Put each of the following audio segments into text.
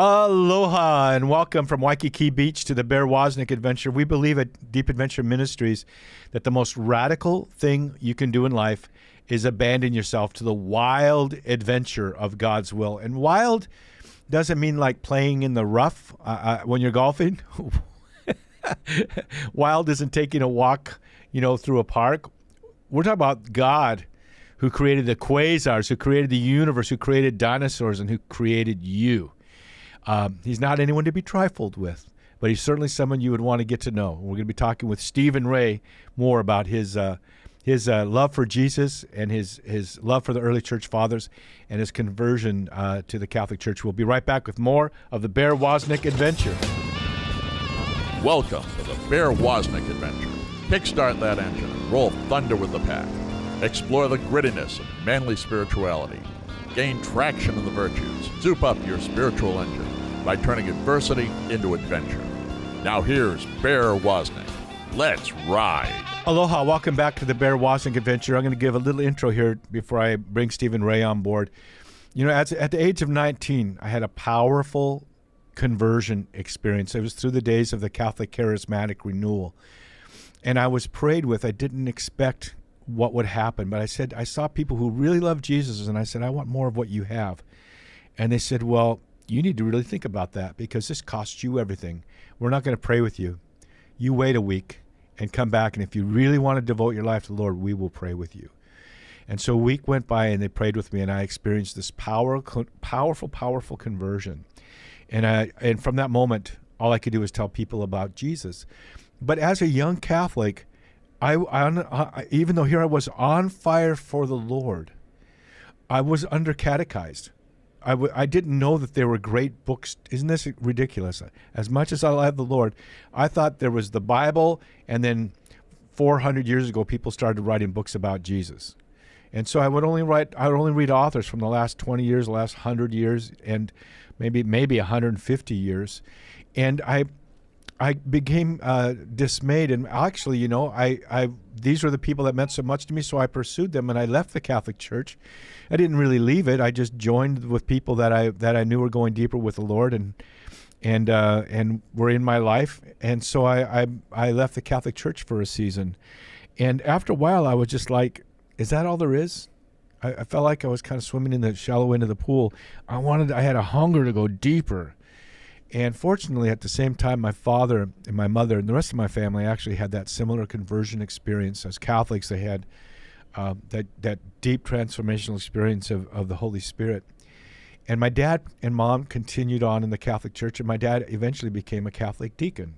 Aloha and welcome from Waikiki Beach to the Bear Woznick Adventure. We believe at Deep Adventure Ministries that the most radical thing you can do in life is abandon yourself to the wild adventure of God's will. And wild doesn't mean like playing in the rough uh, uh, when you're golfing. wild isn't taking a walk, you know, through a park. We're talking about God who created the quasars, who created the universe, who created dinosaurs, and who created you. Um, he's not anyone to be trifled with, but he's certainly someone you would want to get to know. We're going to be talking with Stephen Ray more about his uh, his uh, love for Jesus and his his love for the early church fathers and his conversion uh, to the Catholic Church. We'll be right back with more of the Bear Woznick adventure. Welcome to the Bear Woznick adventure. Kickstart that engine and roll thunder with the pack. Explore the grittiness of manly spirituality. Gain traction in the virtues. Soup up your spiritual engine by turning adversity into adventure. Now here's Bear Woznick. Let's ride. Aloha, welcome back to the Bear Woznick Adventure. I'm going to give a little intro here before I bring Stephen Ray on board. You know, at, at the age of 19, I had a powerful conversion experience. It was through the days of the Catholic Charismatic Renewal. And I was prayed with. I didn't expect what would happen, but I said, I saw people who really love Jesus, and I said, I want more of what you have. And they said, Well, you need to really think about that because this costs you everything. We're not going to pray with you. You wait a week and come back. And if you really want to devote your life to the Lord, we will pray with you. And so a week went by and they prayed with me, and I experienced this power, powerful, powerful conversion. And I, and from that moment, all I could do was tell people about Jesus. But as a young Catholic, I, I, even though here I was on fire for the Lord, I was under catechized. I w- I didn't know that there were great books. Isn't this ridiculous? As much as I love the Lord, I thought there was the Bible, and then 400 years ago, people started writing books about Jesus. And so I would only write, I would only read authors from the last 20 years, the last 100 years, and maybe maybe 150 years. And I I became uh, dismayed, and actually, you know, I, I these were the people that meant so much to me, so I pursued them, and I left the Catholic Church. I didn't really leave it; I just joined with people that I that I knew were going deeper with the Lord, and and uh, and were in my life, and so I, I I left the Catholic Church for a season, and after a while, I was just like, "Is that all there is?" I, I felt like I was kind of swimming in the shallow end of the pool. I wanted, I had a hunger to go deeper and fortunately, at the same time, my father and my mother and the rest of my family actually had that similar conversion experience. As Catholics, they had uh, that that deep transformational experience of, of the Holy Spirit. And my dad and mom continued on in the Catholic Church, and my dad eventually became a Catholic deacon.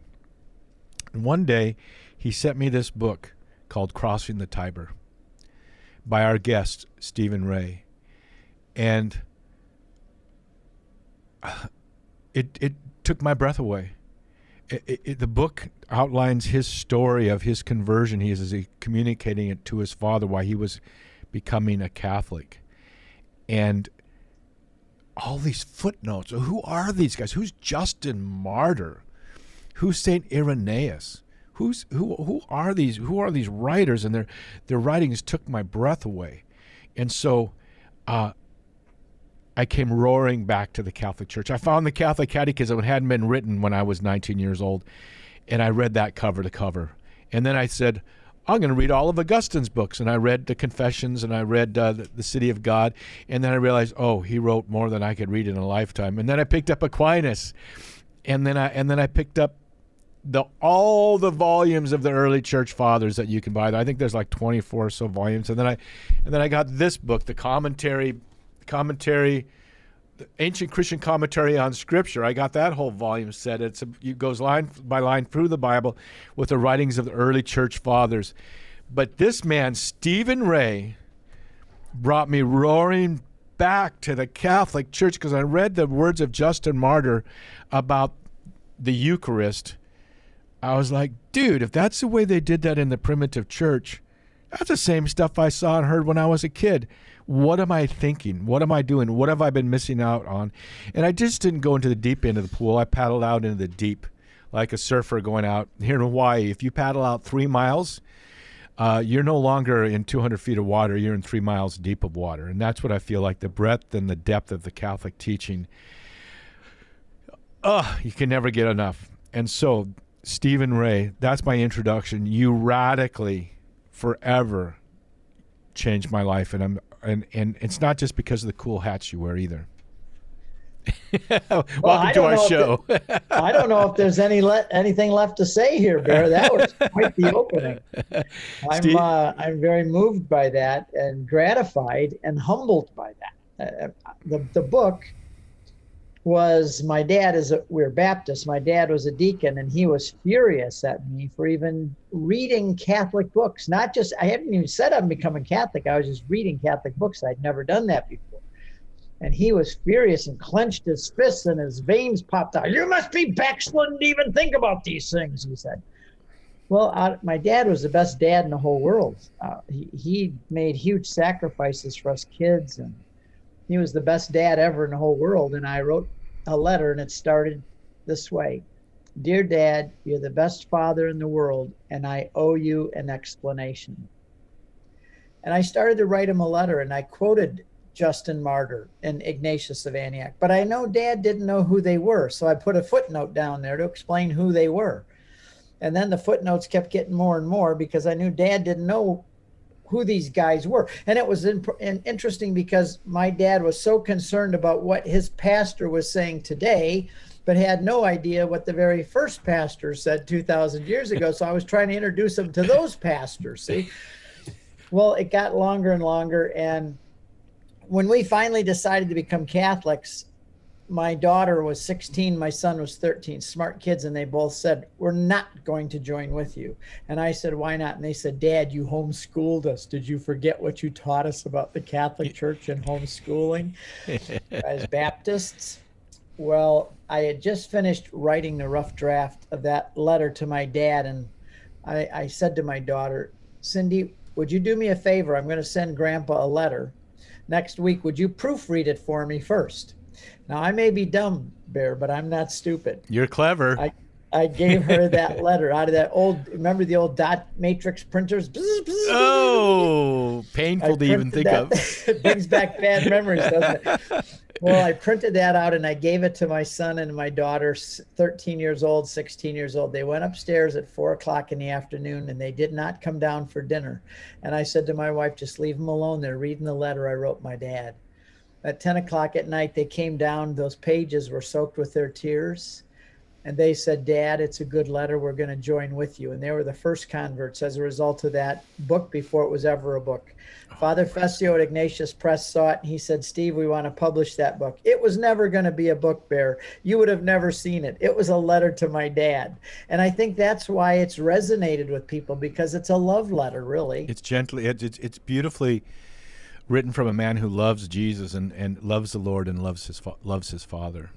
And one day, he sent me this book called Crossing the Tiber by our guest, Stephen Ray. And it it took my breath away. It, it, the book outlines his story of his conversion. He is communicating it to his father why he was becoming a Catholic, and all these footnotes. Who are these guys? Who's Justin Martyr? Who's Saint Irenaeus? Who's who? Who are these? Who are these writers? And their their writings took my breath away, and so. Uh, I came roaring back to the Catholic Church. I found the Catholic Catechism. It hadn't been written when I was 19 years old. And I read that cover to cover. And then I said, I'm going to read all of Augustine's books. And I read the Confessions and I read uh, the, the, City of God. And then I realized, oh, he wrote more than I could read in a lifetime. And then I picked up Aquinas. And then I, and then I picked up the all the volumes of the early church fathers that you can buy. I think there's like 24 or so volumes. And then I and then I got this book, the commentary commentary, the ancient Christian commentary on Scripture. I got that whole volume set. A, it goes line by line through the Bible with the writings of the early church fathers. But this man, Stephen Ray, brought me roaring back to the Catholic Church because I read the words of Justin Martyr about the Eucharist. I was like, dude, if that's the way they did that in the primitive church, that's the same stuff I saw and heard when I was a kid what am I thinking? What am I doing? What have I been missing out on? And I just didn't go into the deep end of the pool. I paddled out into the deep like a surfer going out. Here in Hawaii, if you paddle out three miles, uh, you're no longer in 200 feet of water. You're in three miles deep of water. And that's what I feel like the breadth and the depth of the Catholic teaching oh, you can never get enough. And so, Stephen Ray, that's my introduction. You radically, forever, changed my life, and I'm and and it's not just because of the cool hats you wear either. Welcome well, to our show. The, I don't know if there's any le- anything left to say here, Bear. That was quite the opening. I'm uh, I'm very moved by that and gratified and humbled by that. Uh, the the book was my dad is a we're Baptist. My dad was a deacon, and he was furious at me for even reading Catholic books. Not just I hadn't even said I'm becoming Catholic. I was just reading Catholic books. I'd never done that before and he was furious and clenched his fists and his veins popped out. You must be backslidden to even think about these things, he said. Well, uh, my dad was the best dad in the whole world. Uh, he, he made huge sacrifices for us kids, and he was the best dad ever in the whole world. And I wrote a letter, and it started this way Dear Dad, you're the best father in the world, and I owe you an explanation. And I started to write him a letter, and I quoted Justin Martyr and Ignatius of Antioch. But I know dad didn't know who they were. So I put a footnote down there to explain who they were. And then the footnotes kept getting more and more because I knew dad didn't know who these guys were. And it was in, in, interesting because my dad was so concerned about what his pastor was saying today, but had no idea what the very first pastor said 2,000 years ago. So I was trying to introduce him to those pastors. See? Well, it got longer and longer. And when we finally decided to become Catholics, my daughter was 16, my son was 13, smart kids, and they both said, We're not going to join with you. And I said, Why not? And they said, Dad, you homeschooled us. Did you forget what you taught us about the Catholic Church and homeschooling as Baptists? Well, I had just finished writing the rough draft of that letter to my dad, and I, I said to my daughter, Cindy, would you do me a favor? I'm going to send Grandpa a letter next week. Would you proofread it for me first? Now, I may be dumb, Bear, but I'm not stupid. You're clever. I, I gave her that letter out of that old, remember the old dot matrix printers? Oh, painful to even think that. of. it brings back bad memories, doesn't it? Well, I printed that out and I gave it to my son and my daughter, 13 years old, 16 years old. They went upstairs at four o'clock in the afternoon and they did not come down for dinner. And I said to my wife, just leave them alone. They're reading the letter I wrote my dad. At 10 o'clock at night, they came down. Those pages were soaked with their tears and they said, Dad, it's a good letter. We're going to join with you. And they were the first converts as a result of that book before it was ever a book. Oh, Father Fessio at Ignatius Press saw it and he said, Steve, we want to publish that book. It was never going to be a book bear. You would have never seen it. It was a letter to my dad. And I think that's why it's resonated with people because it's a love letter, really. It's gently, it's, it's beautifully written from a man who loves Jesus and, and loves the Lord and loves his, loves his father.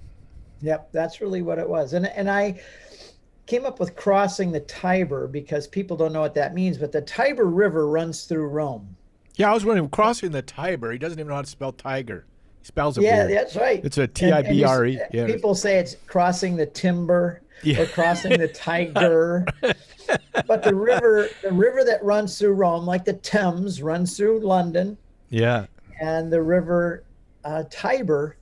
Yep, that's really what it was. And and I came up with crossing the Tiber because people don't know what that means, but the Tiber River runs through Rome. Yeah, I was wondering crossing the Tiber. He doesn't even know how to spell tiger. He spells it yeah, weird. that's right. It's a T I B R E. Yeah. People say it's crossing the timber yeah. or crossing the tiger. but the river, the river that runs through Rome, like the Thames, runs through London. Yeah. And the river uh, Tiber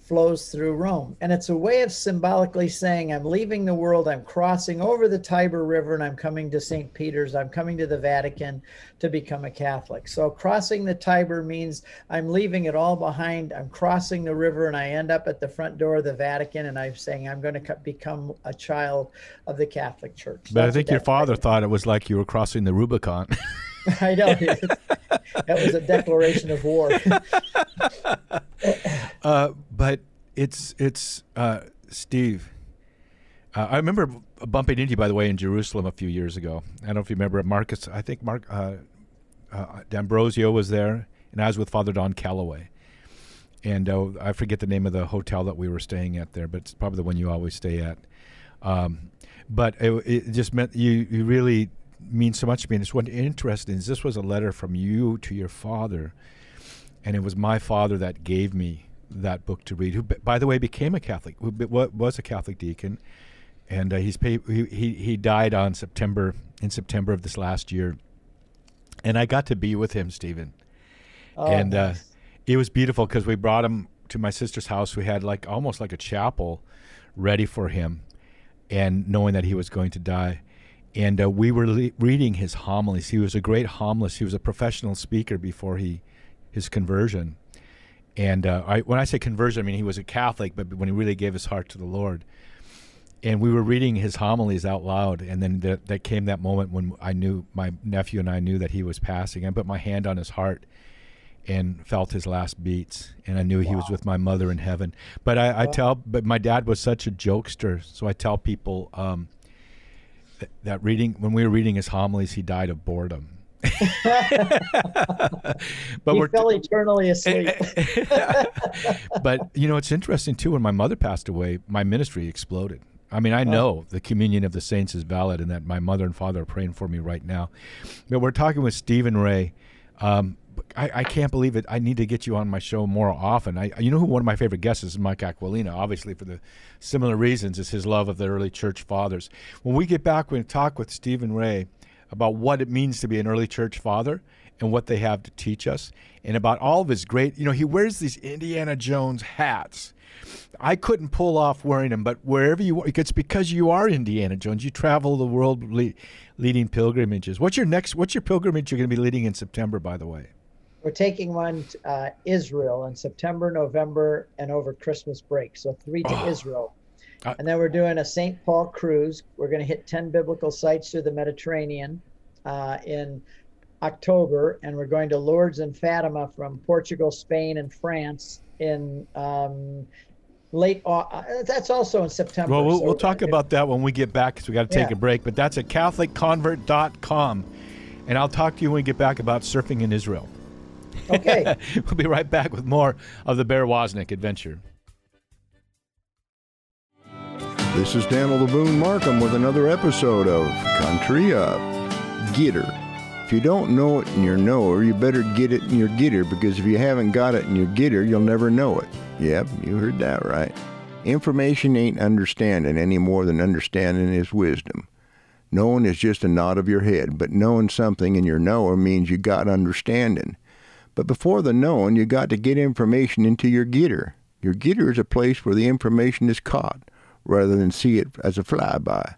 flows through Rome. And it's a way of symbolically saying, I'm leaving the world, I'm crossing over the Tiber River, and I'm coming to St. Peter's, I'm coming to the Vatican to become a Catholic. So crossing the Tiber means I'm leaving it all behind, I'm crossing the river, and I end up at the front door of the Vatican, and I'm saying I'm going to become a child of the Catholic Church. But That's I think your father thought it was like you were crossing the Rubicon. I know. that was a declaration of war. uh, but it's it's uh, Steve. Uh, I remember bumping into you, by the way, in Jerusalem a few years ago. I don't know if you remember Marcus. I think Mark uh, uh, D'Ambrosio was there, and I was with Father Don Calloway. And uh, I forget the name of the hotel that we were staying at there, but it's probably the one you always stay at. Um, but it, it, just meant you, you really mean so much to me. And it's what interesting is this was a letter from you to your father and it was my father that gave me that book to read. Who, by the way, became a Catholic. Who was a Catholic deacon, and uh, he's he, he he died on September in September of this last year, and I got to be with him, Stephen, oh, and uh, nice. uh, it was beautiful because we brought him to my sister's house. We had like almost like a chapel ready for him, and knowing that he was going to die. And uh, we were le- reading his homilies. He was a great homilist. He was a professional speaker before he his conversion. And uh, I, when I say conversion, I mean he was a Catholic, but when he really gave his heart to the Lord. And we were reading his homilies out loud, and then that, that came that moment when I knew my nephew and I knew that he was passing. I put my hand on his heart, and felt his last beats and i knew wow. he was with my mother in heaven but I, I, tell but my dad was such a jokester so i tell people um, th- that reading when we were reading his homilies he died of boredom but he we're fell eternally asleep. but you know, it's interesting too. When my mother passed away, my ministry exploded. I mean, I know the communion of the saints is valid, and that my mother and father are praying for me right now. But we're talking with Stephen Ray. Um, I, I, can't believe it. I need to get you on my show more often. I, you know who one of my favorite guests is Mike Aquilina, obviously for the similar reasons, is his love of the early church fathers. When we get back, to talk with Stephen Ray about what it means to be an early church father and what they have to teach us, and about all of his great. You know, he wears these Indiana Jones hats. I couldn't pull off wearing them, but wherever you, it's because you are Indiana Jones. You travel the world le- leading pilgrimages. What's your next? What's your pilgrimage you're going to be leading in September? By the way. We're taking one to uh, Israel in September, November, and over Christmas break. So three to oh. Israel. Uh, and then we're doing a St. Paul cruise. We're going to hit 10 biblical sites through the Mediterranean uh, in October. And we're going to Lourdes and Fatima from Portugal, Spain, and France in um, late. Uh, that's also in September. Well, we'll, so we'll talk about that when we get back because we got to take yeah. a break. But that's at CatholicConvert.com. And I'll talk to you when we get back about surfing in Israel. Okay. we'll be right back with more of the Bear Woznick adventure. This is Daniel the Boone Markham with another episode of Country Up. Gitter. If you don't know it in your knower, you better get it in your gitter because if you haven't got it in your gitter, you'll never know it. Yep, you heard that right. Information ain't understanding any more than understanding is wisdom. Knowing is just a nod of your head, but knowing something in your knower means you got understanding. But before the known, you got to get information into your getter. Your getter is a place where the information is caught, rather than see it as a flyby.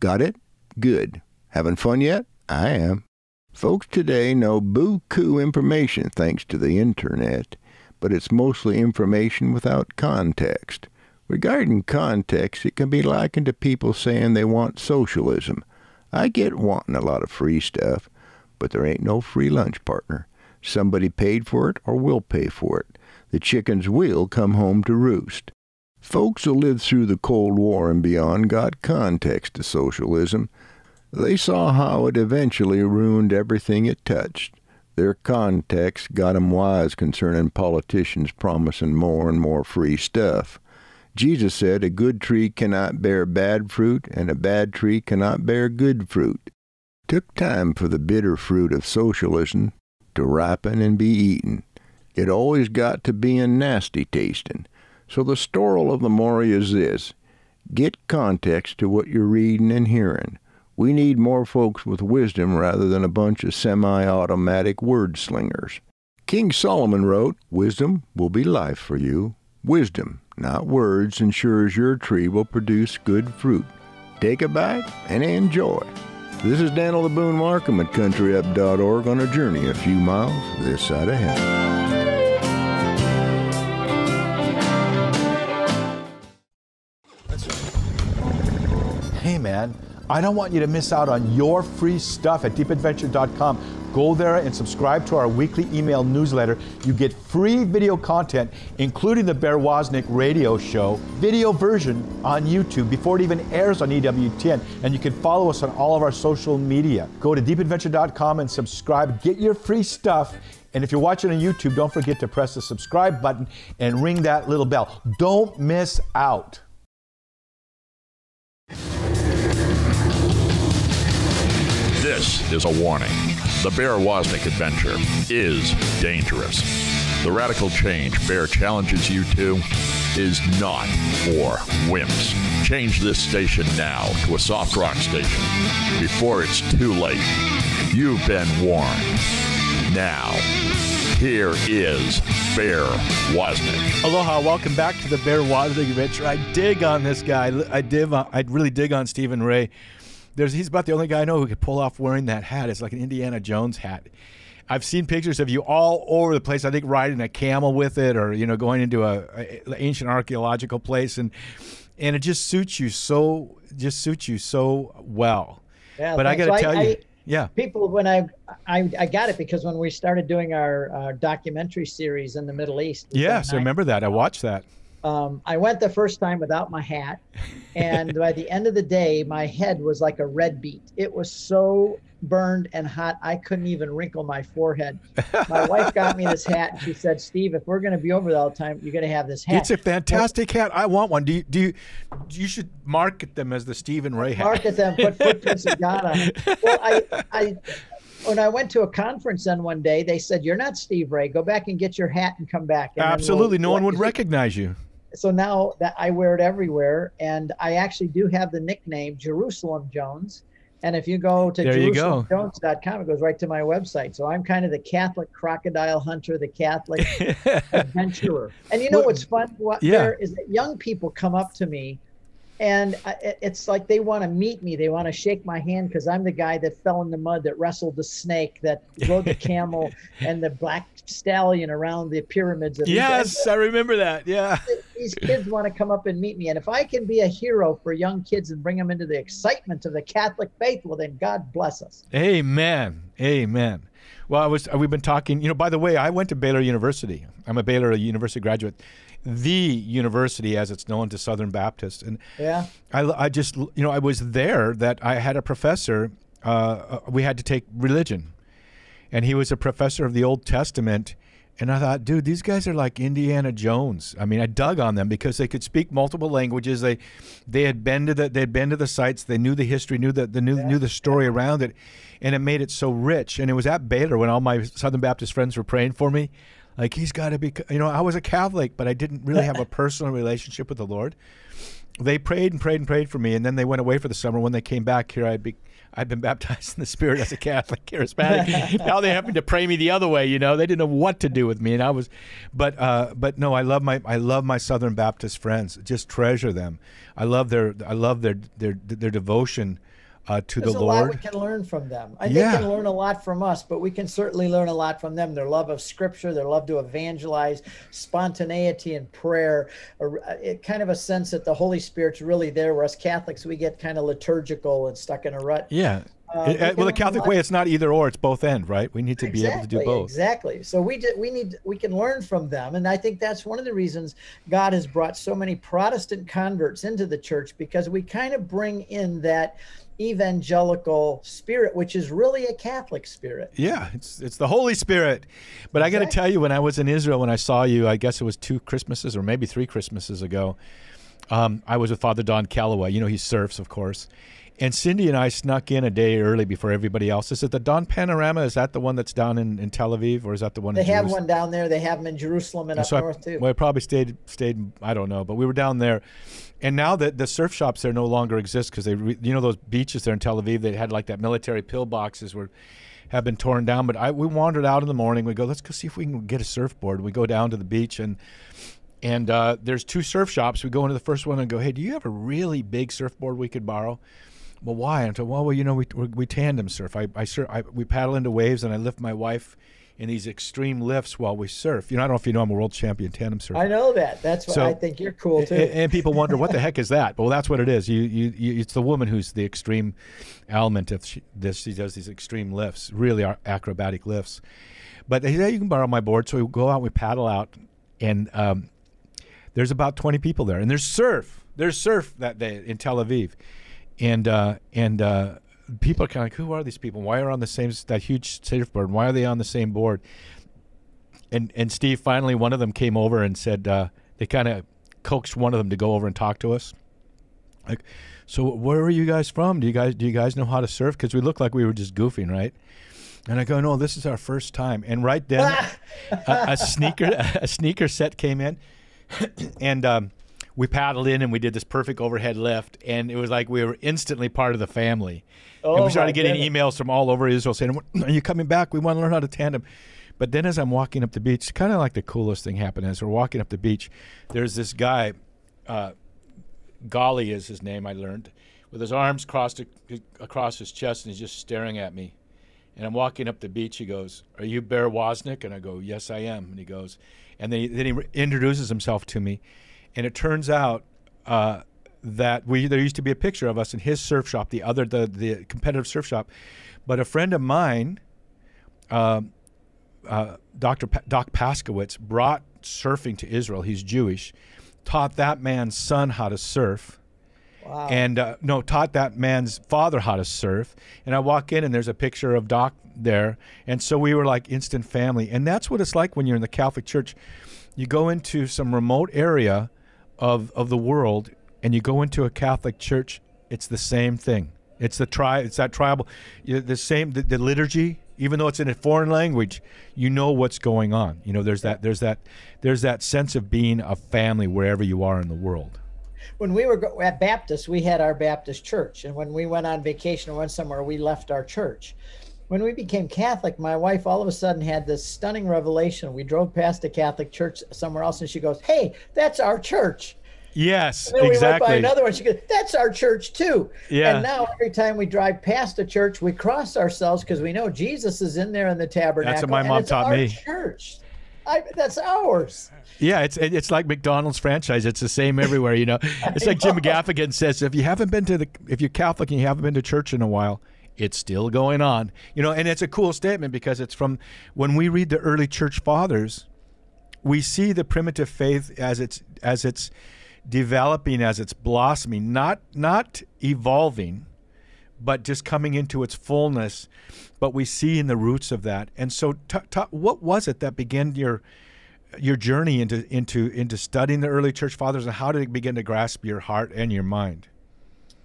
Got it? Good. Having fun yet? I am. Folks today know buku information thanks to the internet, but it's mostly information without context. Regarding context, it can be likened to people saying they want socialism. I get wanting a lot of free stuff, but there ain't no free lunch, partner. Somebody paid for it or will pay for it. The chickens will come home to roost. Folks who lived through the Cold War and beyond got context to socialism. They saw how it eventually ruined everything it touched. Their context got 'em wise concerning politicians promising more and more free stuff. Jesus said a good tree cannot bear bad fruit, and a bad tree cannot bear good fruit. Took time for the bitter fruit of socialism to ripen and be eaten. It always got to being nasty tasting. So the story of the Maury is this get context to what you're reading and hearing. We need more folks with wisdom rather than a bunch of semi automatic word slingers. King Solomon wrote, Wisdom will be life for you. Wisdom, not words, ensures your tree will produce good fruit. Take a bite and enjoy. This is Daniel the Boone Markham at CountryUp.org on a journey a few miles this side of heaven. Hey man, I don't want you to miss out on your free stuff at deepadventure.com. Go there and subscribe to our weekly email newsletter. You get free video content, including the Bear Woznick radio show, video version on YouTube before it even airs on EWTN. And you can follow us on all of our social media. Go to deepadventure.com and subscribe. Get your free stuff. And if you're watching on YouTube, don't forget to press the subscribe button and ring that little bell. Don't miss out. This is a warning. The Bear Woznick adventure is dangerous. The radical change Bear challenges you to is not for wimps. Change this station now to a soft rock station before it's too late. You've been warned. Now, here is Bear Woznick. Aloha, welcome back to the Bear Woznick Adventure. I dig on this guy. I div. I really dig on Stephen Ray. There's he's about the only guy I know who could pull off wearing that hat. It's like an Indiana Jones hat. I've seen pictures of you all over the place. I think riding a camel with it, or you know, going into a, a ancient archaeological place, and and it just suits you so just suits you so well. Yeah, but I got to tell I, you, I, yeah, people when I, I I got it because when we started doing our, our documentary series in the Middle East. Yes, I remember that. I watched that. Um, I went the first time without my hat, and by the end of the day, my head was like a red beet. It was so burned and hot, I couldn't even wrinkle my forehead. My wife got me this hat, and she said, "Steve, if we're going to be over there all the time, you're going to have this hat." It's a fantastic hat. I want one. Do you? Do you? You should market them as the Stephen Ray hat. Market them. Put footprints of God on. It. Well, I, I when I went to a conference then one day, they said, "You're not Steve Ray. Go back and get your hat and come back." And Absolutely, we'll, no one would recognize you. So now that I wear it everywhere, and I actually do have the nickname Jerusalem Jones. And if you go to JerusalemJones.com, it goes right to my website. So I'm kind of the Catholic crocodile hunter, the Catholic adventurer. And you know what's fun? What yeah. there is that young people come up to me and it's like they want to meet me. They want to shake my hand because I'm the guy that fell in the mud, that wrestled the snake, that rode the camel and the black stallion around the pyramids. Of yes, I remember that. Yeah. These kids want to come up and meet me. And if I can be a hero for young kids and bring them into the excitement of the Catholic faith, well, then God bless us. Amen. Amen. Well, I was. We've been talking. You know, by the way, I went to Baylor University. I'm a Baylor University graduate the university as it's known to Southern Baptists. And yeah, I, I just, you know, I was there that I had a professor, uh, uh, we had to take religion. And he was a professor of the Old Testament. And I thought, dude, these guys are like Indiana Jones. I mean, I dug on them because they could speak multiple languages. They, they had been to the, they had been to the sites. They knew the history, knew the, the knew, yeah. knew the story around it, and it made it so rich. And it was at Baylor when all my Southern Baptist friends were praying for me. Like he's got to be, you know, I was a Catholic, but I didn't really have a personal relationship with the Lord. They prayed and prayed and prayed for me, and then they went away for the summer. When they came back here, I'd be, I'd been baptized in the Spirit as a Catholic charismatic. now they happen to pray me the other way. You know, they didn't know what to do with me, and I was, but, uh, but no, I love my, I love my Southern Baptist friends. Just treasure them. I love their, I love their, their, their devotion uh, to There's the a Lord. Lot we can learn from them. I yeah. They can learn a lot from us, but we can certainly learn a lot from them. Their love of Scripture, their love to evangelize, spontaneity in prayer, it kind of a sense that the Holy Spirit's really there. Where us Catholics, we get kind of liturgical and stuck in a rut. Yeah. Uh, it, well, the Catholic way, it's not either or; it's both end, right? We need to exactly, be able to do both. Exactly. So we did, we need we can learn from them, and I think that's one of the reasons God has brought so many Protestant converts into the church because we kind of bring in that evangelical spirit, which is really a Catholic spirit. Yeah, it's it's the Holy Spirit. But exactly. I got to tell you, when I was in Israel, when I saw you, I guess it was two Christmases or maybe three Christmases ago. Um, I was with Father Don Calloway. You know, he surfs, of course. And Cindy and I snuck in a day early before everybody else. Is it the Dan Panorama? Is that the one that's down in, in Tel Aviv, or is that the one? They have one down there. They have them in Jerusalem and, and up so north too. Well, I probably stayed stayed. I don't know, but we were down there, and now that the surf shops there no longer exist because they, re, you know, those beaches there in Tel Aviv, they had like that military pillboxes were have been torn down. But I we wandered out in the morning. We go, let's go see if we can get a surfboard. We go down to the beach and and uh, there's two surf shops. We go into the first one and go, hey, do you have a really big surfboard we could borrow? well, why? And I said, well, well, you know, we, we tandem surf. I, I, surf, I we paddle into waves, and I lift my wife in these extreme lifts while we surf. You know, I don't know if you know I'm a world champion tandem surfer. I know that. That's why so, I think you're cool too. And, and, people wonder what the heck is that. Well, that's what it is. You, you, you it's the woman who's the extreme element of she, this. She does these extreme lifts, really are acrobatic lifts. But they say you can borrow my board, so we go out, we paddle out, and um, there's about 20 people there, and there's surf. There's surf that day in Tel Aviv and uh, and uh, people are kind of like, who are these people? Why are on the same that huge surfboard? Why are they on the same board? And and Steve finally one of them came over and said uh, they kind of coaxed one of them to go over and talk to us. Like, so where are you guys from? Do you guys do you guys know how to surf? Because we looked like we were just goofing, right? And I go, no, this is our first time. And right then, a, a, sneaker a sneaker set came in, and um, we paddled in and we did this perfect overhead lift, and it was like we were instantly part of the family. Oh, and we started getting goodness. emails from all over Israel saying, "Are you coming back? We want to learn how to tandem." But then, as I'm walking up the beach, kind of like the coolest thing happened. As we're walking up the beach, there's this guy, uh, Golly is his name. I learned, with his arms crossed across his chest, and he's just staring at me. And I'm walking up the beach. He goes, "Are you Bear Woznick?" And I go, "Yes, I am." And he goes, and then he, then he introduces himself to me, and it turns out uh, that we there used to be a picture of us in his surf shop, the other the the competitive surf shop, but a friend of mine, um, uh, Dr. Pa- Doc Paskowitz, brought surfing to Israel. He's Jewish, taught that man's son how to surf Wow. and uh, no, taught that man's father how to surf. And I walk in, and there's a picture of Doc there, and so we were like instant family. And that's what it's like when you're in the Catholic Church. You go into some remote area of of the world, and you go into a Catholic church. It's the same thing. It's the tri. It's that tribal. The same. The, the liturgy. Even though it's in a foreign language, you know what's going on. You know, there's that, there's that, there's that sense of being a family wherever you are in the world. when we were at Baptist, we had our Baptist church, and when we went on vacation or went somewhere, we left our church. When we became Catholic, my wife all of a sudden had this stunning revelation. We drove past a Catholic church somewhere else, and she goes, "Hey, that's our church." Yes, And then we went by another one. She goes, "That's our church too." Yeah. And now every time we drive past a church, we cross ourselves because we know Jesus is in there in the tabernacle. That's what my mom taught our me. Church. I, that's ours. Yeah, it's it's like McDonald's franchise. It's the same everywhere. You know, it's like Jim. Gaffigan says: if you haven't been to the, if you're Catholic and you haven't been to church in a while, it's still going on. You know, and it's a cool statement because it's from when we read the early church fathers, we see the primitive faith as it's as it's developing, as it's blossoming, not not evolving, but just coming into its fullness. But we see in the roots of that. And so, t- t- what was it that began your your journey into into into studying the early church fathers, and how did it begin to grasp your heart and your mind?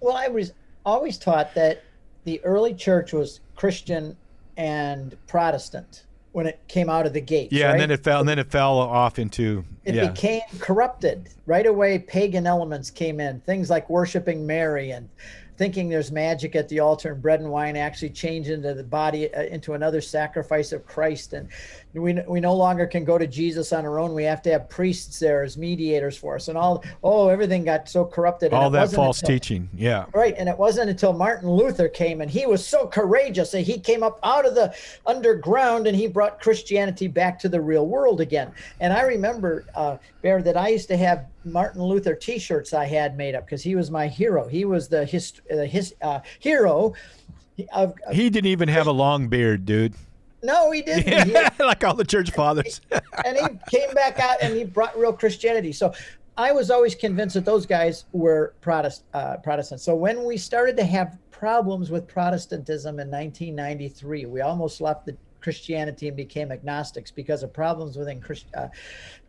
Well, I was always taught that the early church was Christian and Protestant when it came out of the gates. Yeah, right? and then it fell, and then it fell off into it yeah. became corrupted right away pagan elements came in things like worshiping mary and thinking there's magic at the altar and bread and wine actually change into the body uh, into another sacrifice of christ and we, we no longer can go to jesus on our own we have to have priests there as mediators for us and all oh everything got so corrupted all that false until- teaching. Yeah. Right, and it wasn't until Martin Luther came and he was so courageous that he came up out of the underground and he brought Christianity back to the real world again. And I remember, uh, Bear, that I used to have Martin Luther T-shirts I had made up because he was my hero. He was the his, uh, his uh, hero. Of, of- He didn't even have a long beard, dude. No, he didn't. He- like all the church fathers. and he came back out and he brought real Christianity. So I was always convinced that those guys were Protest, uh, Protestants. So when we started to have problems with Protestantism in 1993, we almost left the Christianity and became agnostics because of problems within Christ, uh,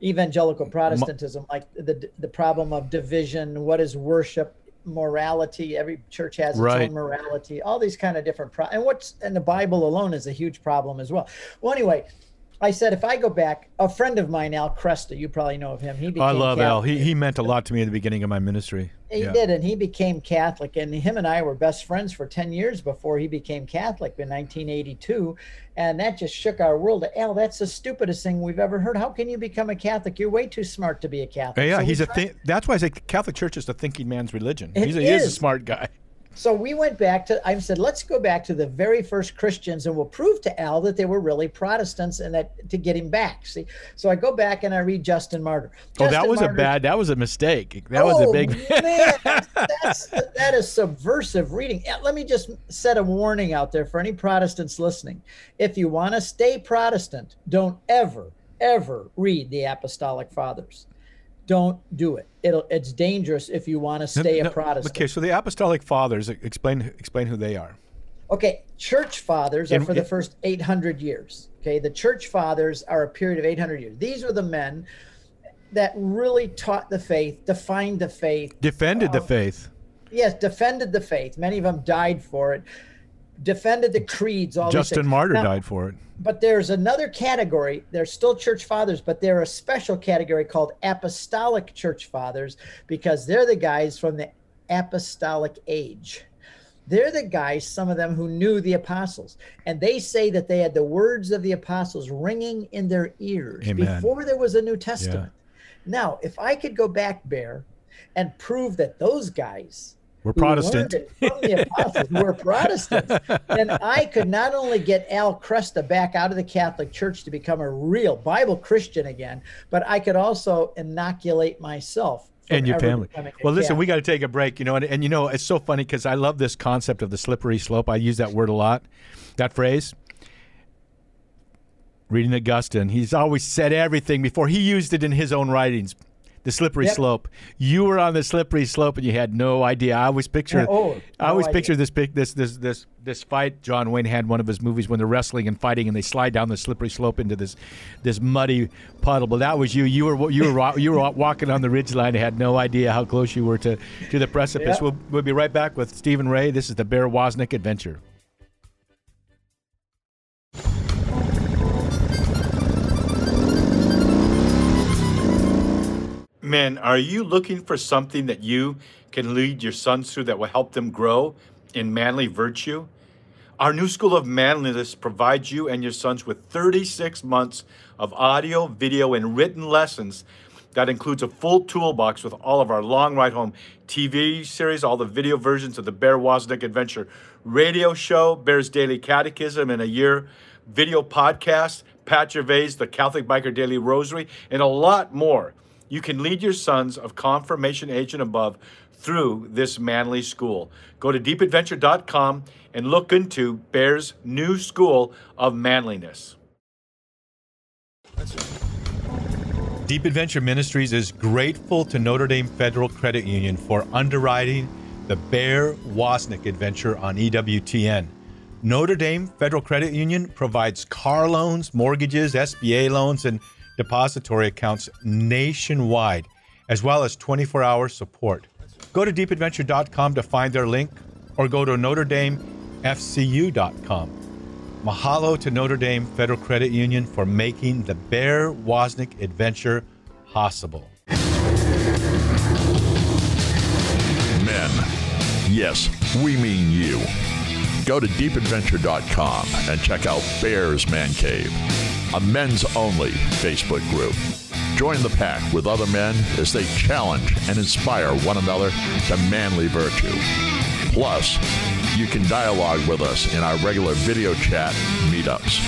evangelical Protestantism, like the the problem of division. What is worship? Morality every church has its Right. own morality all these kind of different pro- and what's in the bible alone is a huge problem as well well anyway I said, if I go back, a friend of mine, Al Kresta, you probably know of him. He became I love Al. He he meant a lot to me at the beginning of my ministry. He yeah. did, and he became Catholic. And him and I were best friends for 10 years before he became Catholic in 1982. And that just shook our world. Al, that's the stupidest thing we've ever heard. How can you become a Catholic? You're way too smart to be a Catholic. Yeah, So he's a thi- that's why I say Catholic Church is the thinking man's religion. It he's a, he is a smart guy. So we went back to, I said, let's go back to the very first Christians and we'll prove to Al that they were really Protestants and that to get him back. See, so I go back and I read Justin Martyr. Oh, that Justin was a bad. That was a mistake. That was a Oh, big. man, that's, that's, that is subversive reading. Let me just set a warning out there for any Protestants listening. If you want to stay Protestant, don't ever, ever read the Apostolic Fathers. Don't do it. It'll, it's dangerous if you want to stay a No, Protestant. Okay, so the Apostolic Fathers explain explain who they are. Okay, church fathers are In- for the in- first 800 years. Okay, the church fathers are a period of 800 years. These are the men that really taught the faith, defined the faith, Defended the Um, faith. yes, defended the faith. Many of them died for it. Defended the creeds. All Justin Martyr now, died for it. But there's another category. They're still church fathers, but they're a special category called apostolic church fathers because they're the guys from the apostolic age. They're the guys, some of them who knew the apostles. And they say that they had the words of the apostles ringing in their ears Amen. before there was a New Testament. Yeah. Now, if I could go back, Bear, and prove that those guys we're oh, Protestant. Apostles who were Protestants. And I could not only get Al Kresta back out of the Catholic Church to become a real Bible Christian again, but I could also inoculate myself and your family. Well, listen, we got to take a break, you know, and, and you know, it's so funny because I love this concept of the slippery slope. I use that word a lot, that phrase. Reading Augustine, he's always said everything before he used it in his own writings the slippery yep. slope. You were on the slippery slope and you had no idea. I always picture. oh, no I always idea. picture this this this this this fight. John Wayne had one of his movies when they're wrestling and fighting and they slide down the slippery slope into this this muddy puddle. But that was you. You were you were you were walking on the ridge line and had no idea how close you were to to the precipice. Yep. We'll, we'll be right back with Stephen Ray. This is the Bear Woznick adventure. Men, are you looking for something that you can lead your sons through that will help them grow in manly virtue? Our new School of Manliness provides you and your sons with 36 months of audio, video, and written lessons that includes a full toolbox with all of our Long Ride Home TV series, all the video versions of the Bear Woznick Adventure radio show, Bear's Daily Catechism in a year, video podcast, Pat Gervais, the Catholic Biker Daily Rosary, and a lot more. You can lead your sons of confirmation age and above through this manly school. Go to deepadventure.com and look into Bear's new school of manliness. Deep Adventure Ministries is grateful to Notre Dame Federal Credit Union for underwriting the Bear Woznick adventure on EWTN. Notre Dame Federal Credit Union provides car loans, mortgages, SBA loans, and depository accounts nationwide, as well as 24 hour support. Go to deepadventure.com to find their link or go to NotreDameFCU.com. Mahalo to Notre Dame Federal Credit Union for making the Bear Woznick adventure possible. Men, yes, we mean you. Go to deepadventure.com and check out Bear's Man Cave a men's only Facebook group. Join the pack with other men as they challenge and inspire one another to manly virtue. Plus, you can dialogue with us in our regular video chat meetups.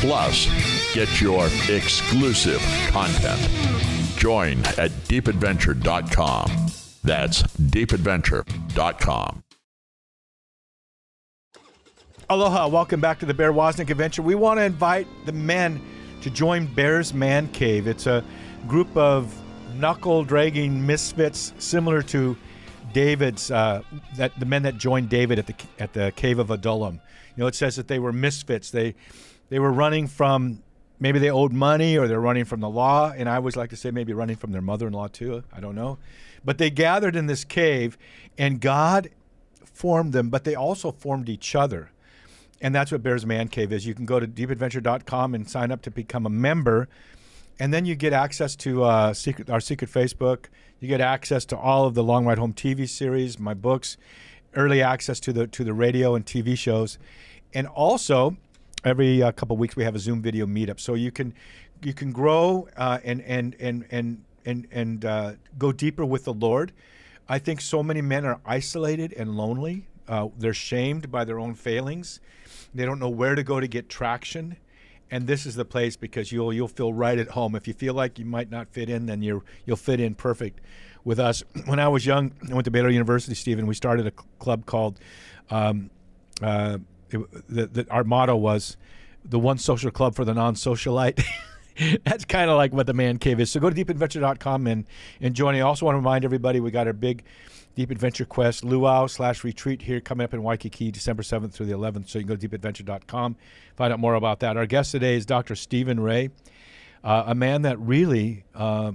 Plus, get your exclusive content. Join at deepadventure.com. That's deepadventure.com. Aloha, welcome back to the Bear Woznick Adventure. We want to invite the men to join Bear's Man Cave. It's a group of knuckle dragging misfits similar to David's, uh, that the men that joined David at the at the cave of Adullam. You know, it says that they were misfits. They they were running from maybe they owed money or they're running from the law, and I always like to say maybe running from their mother-in-law too. I don't know, but they gathered in this cave, and God formed them, but they also formed each other. And that's what Bears Man Cave is. You can go to deepadventure.com and sign up to become a member. And then you get access to uh, secret, our secret Facebook. You get access to all of the Long Ride Home TV series, my books, early access to the to the radio and TV shows, and also every uh, couple weeks we have a Zoom video meetup. So you can you can grow uh, and and and and and and uh, go deeper with the Lord. I think so many men are isolated and lonely. Uh, they're shamed by their own failings. They don't know where to go to get traction. And this is the place because you'll you'll feel right at home. If you feel like you might not fit in, then you're you'll fit in perfect with us. When I was young, I went to Baylor University, Stephen. We started a club called. Um, uh, it, the, the, our motto was the one social club for the non-socialite. That's kind of like what the man cave is. So go to deepadventure.com and, and join. I also want to remind everybody we got our big Deep Adventure Quest luau slash retreat here coming up in Waikiki December 7th through the 11th. So you can go to deepadventure.com, find out more about that. Our guest today is Dr. Stephen Ray, uh, a man that really uh,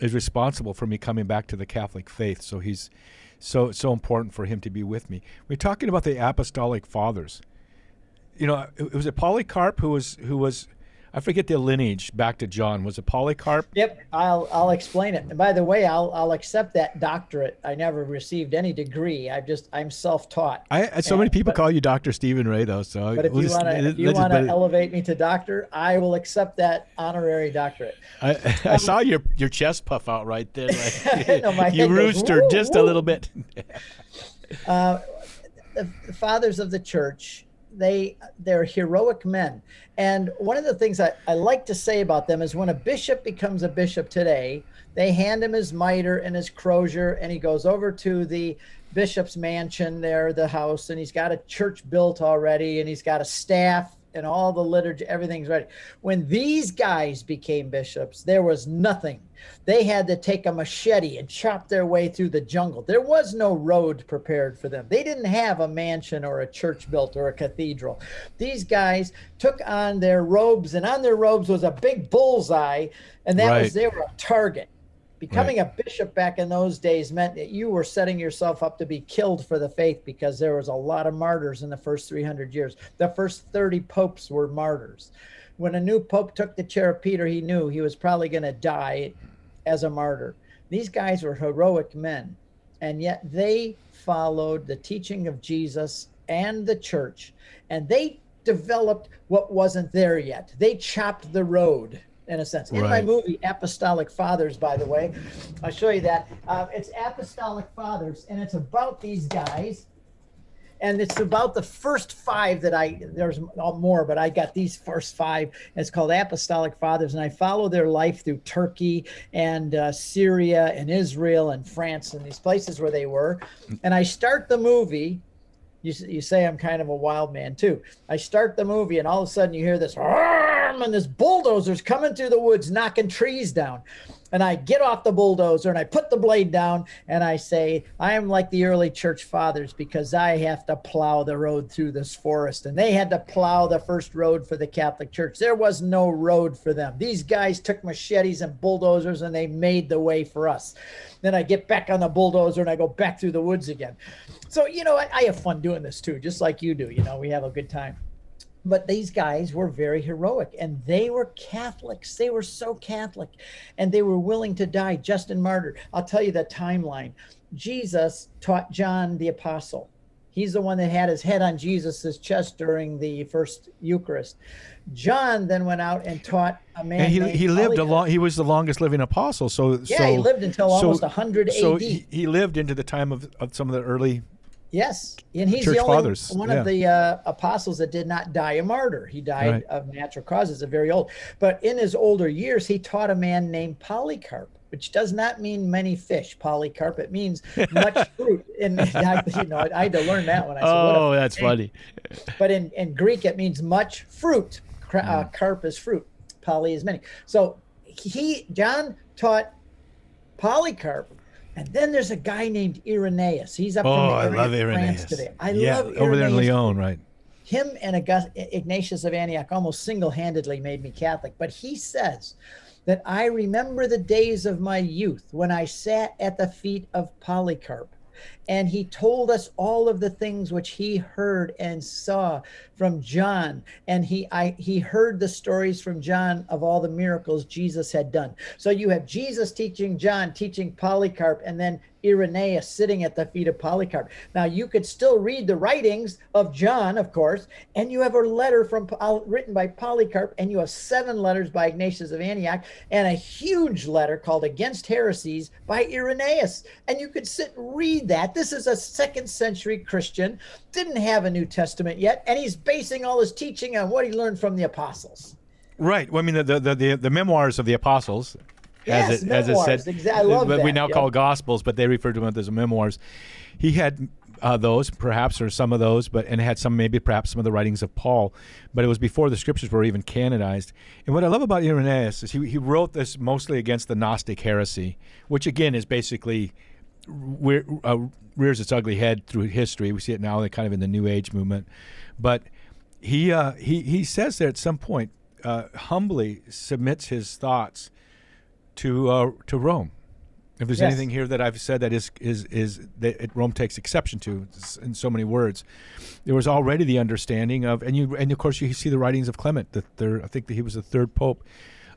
is responsible for me coming back to the Catholic faith. So he's so so important for him to be with me. We're talking about the apostolic fathers. You know, it was it Polycarp who was who was I forget the lineage back to John. Was it Polycarp? Yep, I'll I'll explain it. And by the way, I'll I'll accept that doctorate. I never received any degree. I just I'm self-taught. I so and, many people but, call you Doctor Stephen Ray though. So but if we'll you want to you want to elevate me to doctor, I will accept that honorary doctorate. I, I um, saw your your chest puff out right there. Like, no, you rooster just a little bit. uh, the fathers of the church they they're heroic men. And one of the things I, I like to say about them is when a bishop becomes a bishop today they hand him his mitre and his crozier and he goes over to the bishop's mansion there the house and he's got a church built already and he's got a staff and all the liturgy, everything's ready. When these guys became bishops, there was nothing. They had to take a machete and chop their way through the jungle. There was no road prepared for them. They didn't have a mansion or a church built or a cathedral. These guys took on their robes, and on their robes was a big bullseye, and that right. was they were a target. Becoming right. a bishop back in those days meant that you were setting yourself up to be killed for the faith because there was a lot of martyrs in the first 300 years. The first 30 popes were martyrs. When a new pope took the chair of Peter, he knew he was probably going to die as a martyr. These guys were heroic men, and yet they followed the teaching of Jesus and the church, and they developed what wasn't there yet. They chopped the road in a sense. In right. my movie, Apostolic Fathers, by the way, I'll show you that. Uh, it's Apostolic Fathers, and it's about these guys. And it's about the first five that I, there's more, but I got these first five. It's called Apostolic Fathers. And I follow their life through Turkey and uh, Syria and Israel and France and these places where they were. And I start the movie you, you say I'm kind of a wild man too. I start the movie and all of a sudden you hear this and this bulldozer's coming through the woods knocking trees down. And I get off the bulldozer and I put the blade down and I say, I am like the early church fathers because I have to plow the road through this forest. And they had to plow the first road for the Catholic Church. There was no road for them. These guys took machetes and bulldozers and they made the way for us. Then I get back on the bulldozer and I go back through the woods again. So, you know, I, I have fun doing this too, just like you do. You know, we have a good time but these guys were very heroic and they were Catholics. They were so Catholic and they were willing to die just in martyr. I'll tell you the timeline. Jesus taught John the apostle. He's the one that had his head on Jesus's chest during the first Eucharist. John then went out and taught a man. And he, he lived a long. He was the longest living apostle. So yeah, so, he lived until so, almost 100 AD. So he, he lived into the time of, of some of the early Yes, and he's Church the only fathers. one yeah. of the uh, apostles that did not die a martyr. He died right. of natural causes, a very old. But in his older years, he taught a man named Polycarp, which does not mean many fish. Polycarp, it means much fruit. And I, you know, I had to learn that one. I said, oh, that's funny. But in, in Greek, it means much fruit. Uh, mm. carp is fruit. Poly is many. So he John taught Polycarp and then there's a guy named Irenaeus. He's up oh, I love Irenaeus. today. I yeah, love Irenaeus. over there in Lyon, right? Him and August, Ignatius of Antioch almost single-handedly made me Catholic. But he says that I remember the days of my youth when I sat at the feet of Polycarp and he told us all of the things which he heard and saw from John and he I he heard the stories from John of all the miracles Jesus had done. So you have Jesus teaching John teaching Polycarp and then Irenaeus sitting at the feet of Polycarp. Now you could still read the writings of John, of course, and you have a letter from uh, written by Polycarp, and you have seven letters by Ignatius of Antioch, and a huge letter called Against Heresies by Irenaeus. And you could sit and read that. This is a second century Christian, didn't have a New Testament yet, and he's basing all his teaching on what he learned from the apostles. Right. Well, I mean, the, the, the, the memoirs of the apostles Yes, as it, memoirs. as it said. Exactly. Love that. we now yep. call gospels, but they refer to them as memoirs. He had uh, those, perhaps, or some of those, but and had some, maybe, perhaps, some of the writings of Paul. But it was before the scriptures were even canonized. And what I love about Irenaeus is he he wrote this mostly against the Gnostic heresy, which again is basically uh, rears its ugly head through history. We see it now, kind of in the New Age movement. But he uh, he he says there at some point, uh, humbly submits his thoughts to uh, to Rome. If there's Yes. anything here that I've said that is is is that it, Rome takes exception to in so many words, there was already the understanding of, and you and of course you see the writings of Clement, the third. I think that he was the third pope,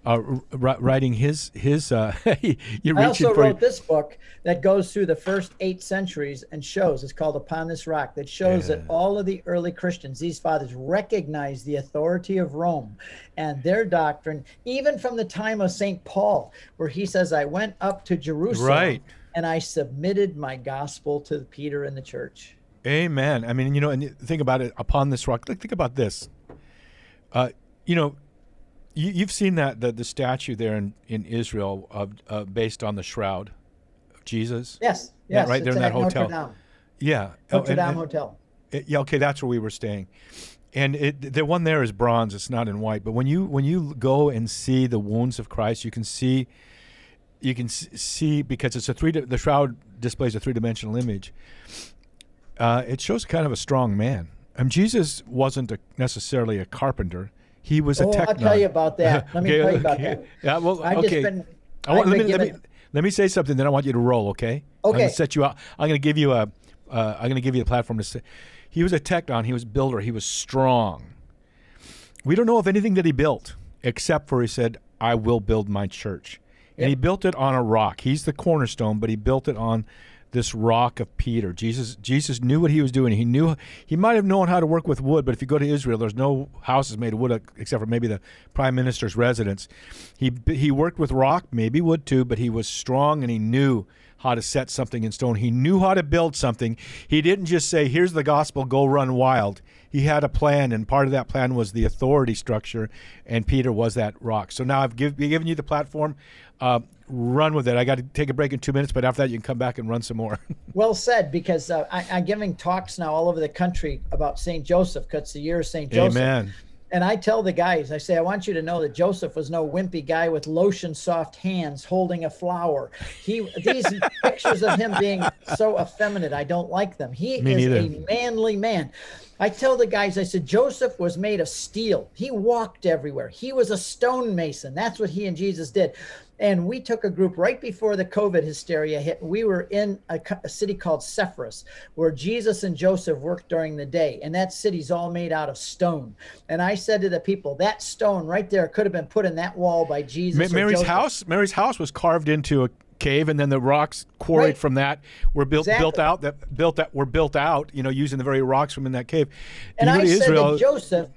uh, writing his his. Uh, you're I also wrote this book that goes through the first eight centuries and shows it's called Upon This Rock that shows that all of the early Christians, these fathers, recognized the authority of Rome and their doctrine, even from the time of St. Paul, where he says, I went up to Jerusalem Right. and I submitted my gospel to Peter and the church. Amen. I mean, you know, and think about it upon this rock. Like, think about this. Uh, you know, you, you've seen that the, the statue there in, in Israel of uh, based on the shroud of Jesus. Yes, yes. right there in that at hotel. Notre Dame, Yeah. Oh, Notre and- Dame and- Hotel. it- yeah. Okay, that's where we were staying. And it, the one there is bronze. It's not in white. But when you when you go and see the wounds of Christ, you can see, you can see because it's a three. The shroud displays a three dimensional image. Uh, it shows kind of a strong man. Um, Jesus wasn't a, necessarily a carpenter. He was a Oh, tekton. I'll tell you about that. Let me Okay, tell you about okay. that. Yeah, well, I've okay. just been. I want, let, me, been let, me, let me say something. Then I want you to roll. Okay. I'm Okay. going to set you up. I'm going to give you a. Uh, I'm going to give you a platform to say. He was a tekton. He was a builder. He was strong. We don't know of anything that he built except for he said, "I will build my church," and he built it on a rock. He's the cornerstone, but he built it on this rock of Peter. Jesus Jesus knew what he was doing. He knew he might have known how to work with wood, but if you go to Israel, there's no houses made of wood uh, except for maybe the prime minister's residence. He he worked with rock, maybe wood too, but he was strong and he knew how to set something in stone. He knew how to build something. He didn't just say, "Here's the gospel, go run wild." He had a plan, and part of that plan was the authority structure, and Peter was that rock. So now I've give, given you the platform. Uh, run with it. I got to take a break in two minutes, but after that, you can come back and run some more. Well said, because uh, I, I'm giving talks now all over the country about St. Joseph, because the year of St. Joseph. Amen. And I tell the guys, I say, I want you to know that Joseph was no wimpy guy with lotion soft hands holding a flower. He these pictures of him being so effeminate, I don't like them. He Me is neither. a manly man. I tell the guys, I said, Joseph was made of steel. He walked everywhere. He was a stonemason. That's what he and Jesus did. And we took a group right before the COVID hysteria hit. We were in a, a city called Sepphoris, where Jesus and Joseph worked during the day. And that city's all made out of stone. And I said to the people, that stone right there could have been put in that wall by Jesus. Ma- Mary's house. Mary's house was carved into a cave, and then the rocks quarried Right. from that were built built out. That built that were built out. You know, using the very rocks from in that cave. And you I said Israel. to Joseph,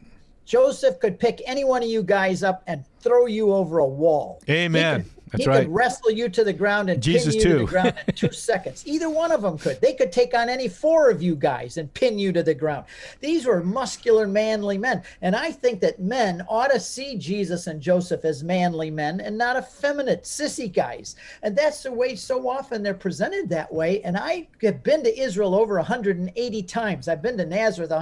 Joseph could pick any one of you guys up and throw you over a wall. Amen. That's he right. could wrestle you to the ground and Jesus pin you to the ground in two seconds. Either one of them could. They could take on any four of you guys and pin you to the ground. These were muscular, manly men. And I think that men ought to see Jesus and Joseph as manly men and not effeminate, sissy guys. And that's the way so often they're presented that way. And I have been to Israel over 180 times. I've been to Nazareth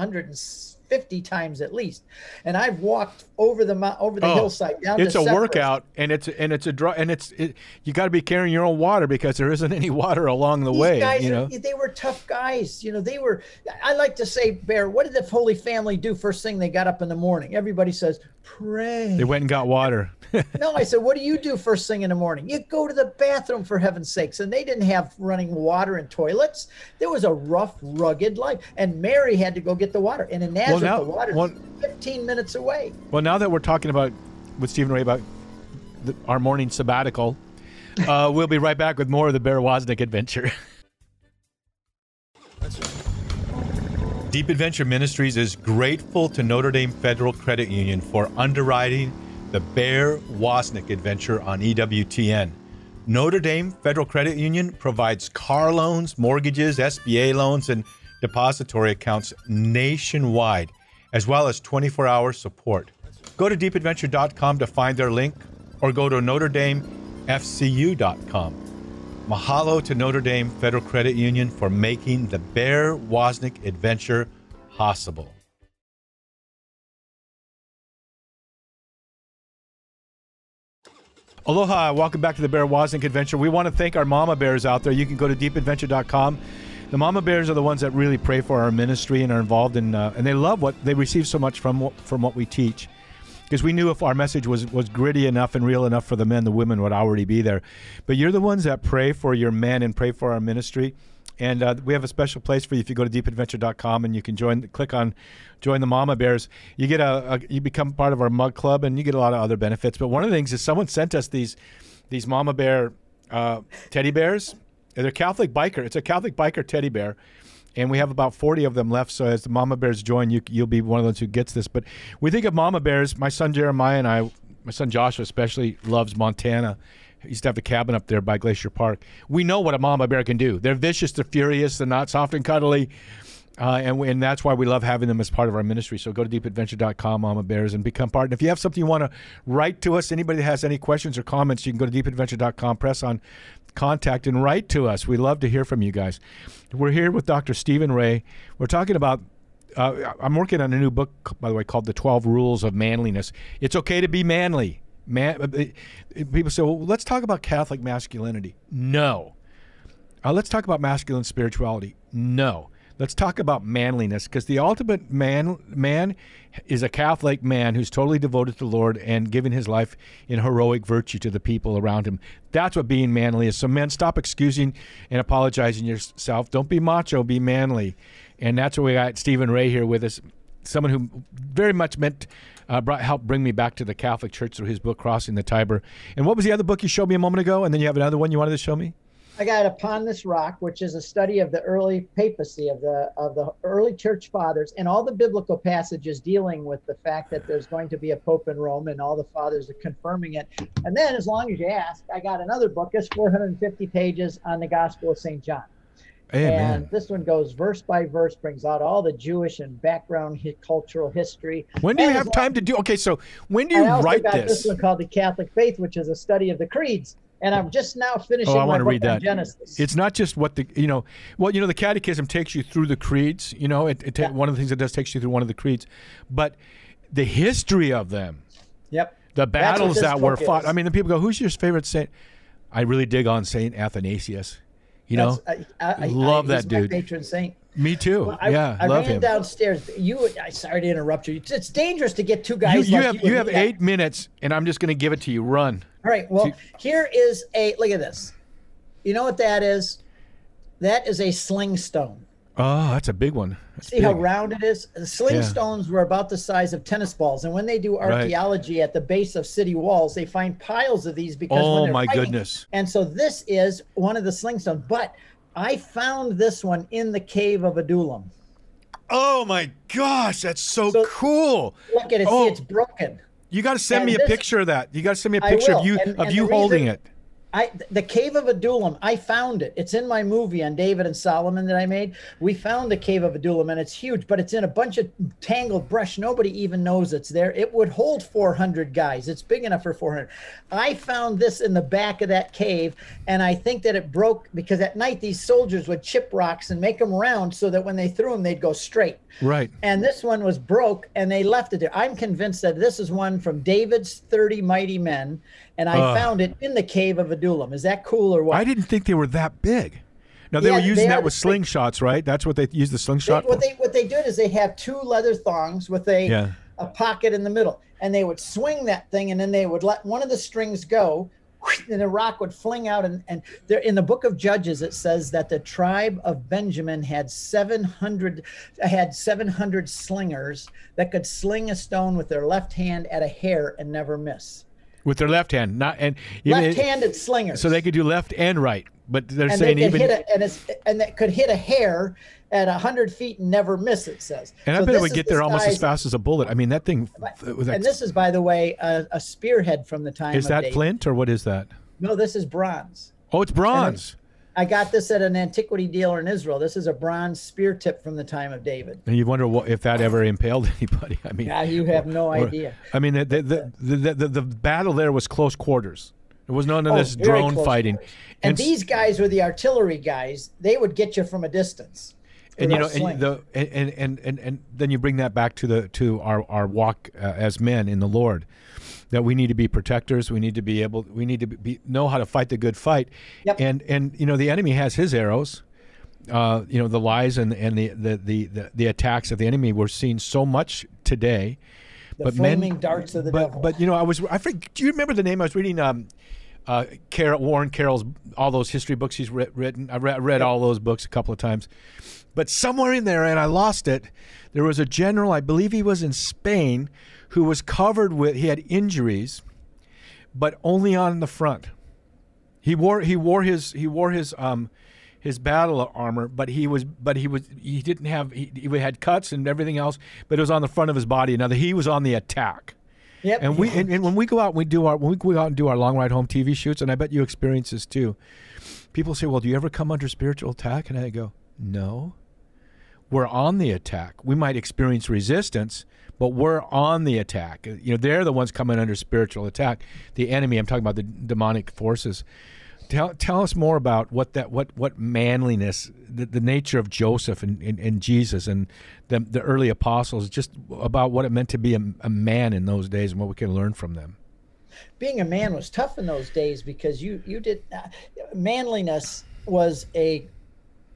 150 times at least. And I've walked over the over the Oh, hillside down it's a workout, and it's and it's a draw, and it's it, you got to be carrying your own water because there isn't any water along the These way. guys, you know, they were tough guys. You know, they were. I like to say, Bear, what did the Holy Family do first thing they got up in the morning? Everybody says, pray. they went and got water. no, I said, what do you do first thing in the morning? You go to the bathroom for heaven's sakes. And they didn't have running water and toilets. There was a rough, rugged life. And Mary had to go get the water. And in Nazareth, now- the water's well- 15 minutes away. Well, now that we're talking about with Stephen Ray about the, our morning sabbatical, uh, we'll be right back with more of the Bear Woznick adventure. Deep Adventure Ministries is grateful to Notre Dame Federal Credit Union for underwriting the Bear Woznick adventure on EWTN. Notre Dame Federal Credit Union provides car loans, mortgages, SBA loans, and depository accounts nationwide, as well as 24 hour support. Go to deepadventure.com to find their link or go to NotreDameFCU.com. Mahalo to Notre Dame Federal Credit Union for making the Bear Woznick adventure possible. Aloha, welcome back to the Bear Woznick Adventure. We want to thank our mama bears out there. You can go to deepadventure.com. The mama bears are the ones that really pray for our ministry and are involved in, uh, and they love what they receive so much from from what we teach. because we knew if our message was was gritty enough and real enough for the men, the women would already be there. But you're the ones that pray for your men and pray for our ministry. And uh, we have a special place for you if you go to deepadventure.com and you can join. Click on join the Mama Bears. You get a, a you become part of our mug club and you get a lot of other benefits. But one of the things is someone sent us these these Mama Bear uh, teddy bears. They're Catholic biker. It's a Catholic biker teddy bear and we have about 40 of them left. So as the mama bears join, you you'll be one of those who gets this. But we think of mama bears. My son Jeremiah and I, my son Joshua especially loves Montana. Used to have the cabin up there by Glacier Park. We know what a mama bear can do. They're vicious, they're furious, they're not soft and cuddly. Uh, and, and that's why we love having them as part of our ministry. So go to deepadventure.com, Mama Bears, and become part. And if you have something you want to write to us, anybody that has any questions or comments, you can go to deepadventure.com, press on contact, and write to us. We love to hear from you guys. We're here with Dr. Stephen Ray. We're talking about uh, I'm working on a new book, by the way, called The 12 Rules of Manliness. It's okay to be manly. Man, uh, people say, well, let's talk about Catholic masculinity. No. Uh, let's talk about masculine spirituality. No. Let's talk about manliness because the ultimate man man is a Catholic man who's totally devoted to the Lord and giving his life in heroic virtue to the people around him. That's what being manly is. So men, stop excusing and apologizing yourself. Don't be macho, be manly. And that's what we got Stephen Ray here with us, someone who very much meant uh, brought, helped bring me back to the Catholic Church through his book Crossing the Tiber. And what was the other book you showed me a moment ago? And then you have another one you wanted to show me? I got Upon This Rock, which is a study of the early papacy of the of the early church fathers and all the biblical passages dealing with the fact that there's going to be a pope in Rome and all the fathers are confirming it. And then, as long as you ask, I got another book. It's 450 pages on the Gospel of St. John. Amen. And this one goes verse by verse, brings out all the Jewish and background hi- cultural history. When do you have time to do? Okay, so when do you write got this? This one called the Catholic Faith, which is a study of the creeds and I'm just now finishing. Oh, I want to read that. Genesis. It's not just what the you know. Well, you know, the Catechism takes you through the creeds. You know, it, it ta- yeah. one of the things it does takes you through one of the creeds, but the history of them. Yep. The battles that were fought. Is. I mean, the people go, "Who's your favorite saint?" I really dig on Saint Athanasius. You know, I, I, love I, that dude. patron saint. Me too. Well, I, yeah, I love ran him. downstairs. You, I sorry to interrupt you. It's dangerous to get two guys. You, you like have you, have eight minutes, and I'm just going to give it to you. Run. All right. Well, here is a look at this. You know what that is? That is a sling stone. Oh, that's a big one. That's See big. how round it is? The sling yeah. stones were about the size of tennis balls. And when they do archaeology right. at the base of city walls, they find piles of these because oh my fighting, goodness! And so this is one of the sling stones. But I found this one in the cave of Adullam. Oh my gosh, that's so, so cool! Look at it. Oh. See, it's broken. You got to send and me a this, picture of that. You got to send me a picture of you and, of and you holding reason, it. I the cave of Adullam. I found it. It's in my movie on David and Solomon that I made. We found the cave of Adullam, and it's huge, but it's in a bunch of tangled brush. Nobody even knows it's there. It would hold 400 guys. It's big enough for 400. I found this in the back of that cave, and I think that it broke because at night these soldiers would chip rocks and make them round so that when they threw them, they'd go straight. Right. And this one was broke, and they left it there. I'm convinced that this is one from David's 30 Mighty Men and I uh, found it in the cave of Adullam. Is that cool or what? I didn't think they were that big. Now they yeah, were using they that with slingshots, right? That's what they use the slingshot. They, what they what they did is they have two leather thongs with a yeah. a pocket in the middle, and they would swing that thing, and then they would let one of the strings go, and the rock would fling out. And and there in the book of Judges it says that the tribe of Benjamin had seven hundred had seven hundred slingers that could sling a stone with their left hand at a hair and never miss with their left hand, not and left-handed slingers. So they could do left and right, but they're and saying they even a, and it's and that could hit a hair at hundred feet and never miss. It says. And so I bet it would get there almost as fast as a bullet. I mean, that thing. and this is, by the way, a, a spearhead from the time. Is that flint or what is that? No, this is bronze. Oh, it's bronze. I got this at an antiquity dealer in Israel. This is a bronze spear tip from the time of David. And you wonder what, if that ever impaled anybody. I mean, yeah, you have no or, idea. I mean, the the, the the, the, the, battle there was close quarters. There was none of oh, this drone fighting. And, and, these guys were the artillery guys. They would get you from a distance. And you know, and the and, and and and then you bring that back to the to our our walk uh, as men in the Lord that we need to be protectors. We need to be able. We need to be, know how to fight the good fight. Yep. And and you know the enemy has his arrows. Uh, you know the lies and and the, the the the the attacks of the enemy. We're seeing so much today. The but flaming men, darts of the but, devil. But you know, I was I forget, do you remember the name? I was reading um, uh, Carol, Warren Carroll's all those history books he's writ, written. I read, read all those books a couple of times, but somewhere in there, and I lost it. There was a general, I believe he was in Spain, who was covered with he had injuries, but only on the front. He wore he wore his he wore his um his battle armor, but he was but he was he didn't have he, he had cuts and everything else, but it was on the front of his body. Now he was on the attack. Yep. And we and, and when we go out, and we do our when we go out and do our long ride home TV shoots, and I bet you experience this too. People say, "Well, do you ever come under spiritual attack?" And I go, "No." We're on the attack. We might experience resistance, but we're on the attack. You know, they're the ones coming under spiritual attack. The enemy. I'm talking about the demonic forces. Tell, tell us more about what that what what manliness the, the nature of Joseph and, and, and Jesus and the, the early apostles just about what it meant to be a, a man in those days and what we can learn from them being a man was tough in those days because you you did uh, manliness was a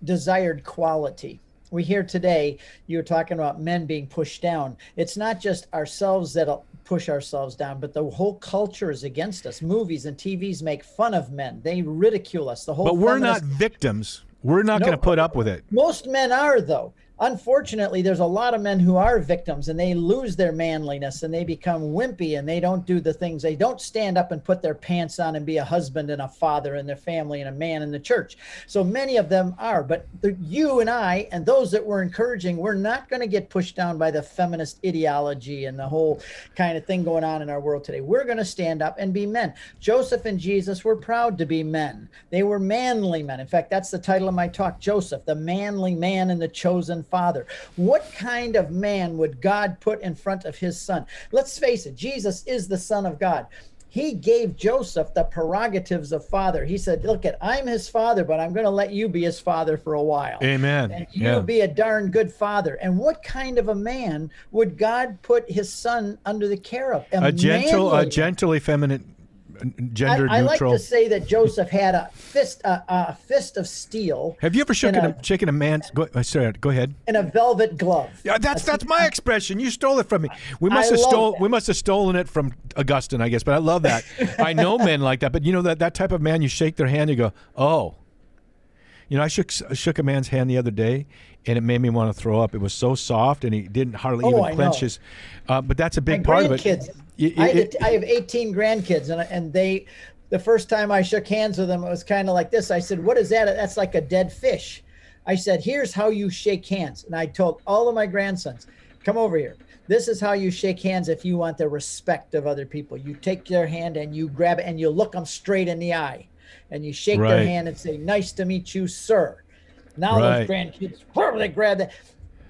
desired quality we hear today you're talking about men being pushed down. It's not just ourselves that'll push ourselves down but the whole culture is against us. Movies and tvs make fun of men. They ridicule us. The whole but we're not victims. We're not No. going to put up with it. Most men are though unfortunately there's a lot of men who are victims and they lose their manliness and they become wimpy and they don't do the things. They don't stand up and put their pants on and be a husband and a father and their family and a man in the church. So many of them are but the, you and i and those that we're encouraging we're not going to get pushed down by the feminist ideology and the whole kind of thing going on in our world today. We're going to stand up and be men. Joseph and jesus were proud to be men. They were manly men. In fact that's the title of my talk joseph the manly man and the chosen father. What kind of man would God put in front of his son? Let's face it, Jesus is the son of God. He gave Joseph the prerogatives of father. He said, Look, at I'm his father, but I'm going to let you be his father for a while. amen And you yeah. be a darn good father. And what kind of a man would God put his son under the care of? a gentle manly a gentle effeminate gender I, I like to say that Joseph had a fist, a, a fist of steel have you ever shaken in a, shaken a man's go, uh, sorry go ahead In a velvet glove. Yeah, that's that's my expression. You stole it from me. We must I have stole. that. We must have stolen it from Augustine, I guess. But I love that. I know men like that. But you know that that type of man, you shake their hand, you go, oh. You know, I shook shook a man's hand the other day, and it made me want to throw up. It was so soft, and he didn't hardly Oh, even I clench know. his. Uh, but that's a big my part of it. grandkids. Y- I, y- it- I have 18 grandkids, and and they, the first time I shook hands with them, it was kind of like this. I said, "What is that? That's like a dead fish." I said, "Here's how you shake hands," and I told all of my grandsons, "Come over here. This is how you shake hands if you want the respect of other people. You take their hand and you grab it and you look them straight in the eye, and you shake their hand and say, "Nice to meet you, sir." Now Right. those grandkids, they grab that.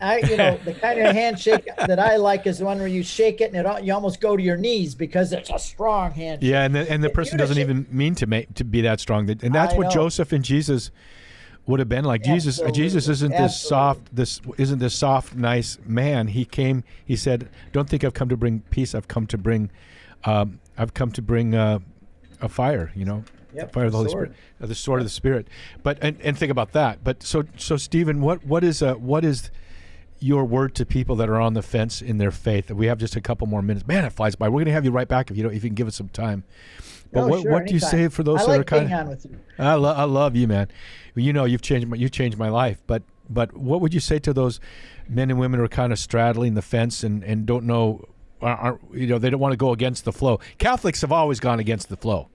I, you know, the kind of handshake that I like is the one where you shake it and it, you almost go to your knees because it's a strong handshake. Yeah, and the, and the If person doesn't shak- even mean to make to be that strong. And that's I what know. Joseph and Jesus would have been like. Jesus, Absolutely. Jesus isn't this soft. This isn't this soft, nice man. He came. He said, "Don't think I've come to bring peace. I've come to bring, um, I've come to bring uh, a fire. You know, Yep, the fire of the Holy sword. Spirit, uh, the sword of the Spirit. But and, and think about that. But so so Stephen, what what is uh, what is your word to people that are on the fence in their faith? We have just a couple more minutes. Man, it flies by. We're going to have you right back if you don't, if you can give us some time. But Oh, what, sure, what do you say for those I that like are kind of? on with you. I, lo- I love you, man. You know, you've changed my, you changed my life. But but what would you say to those men and women who are kind of straddling the fence and, and don't know, aren't, aren't- you know, they don't want to go against the flow. Catholics have always gone against the flow.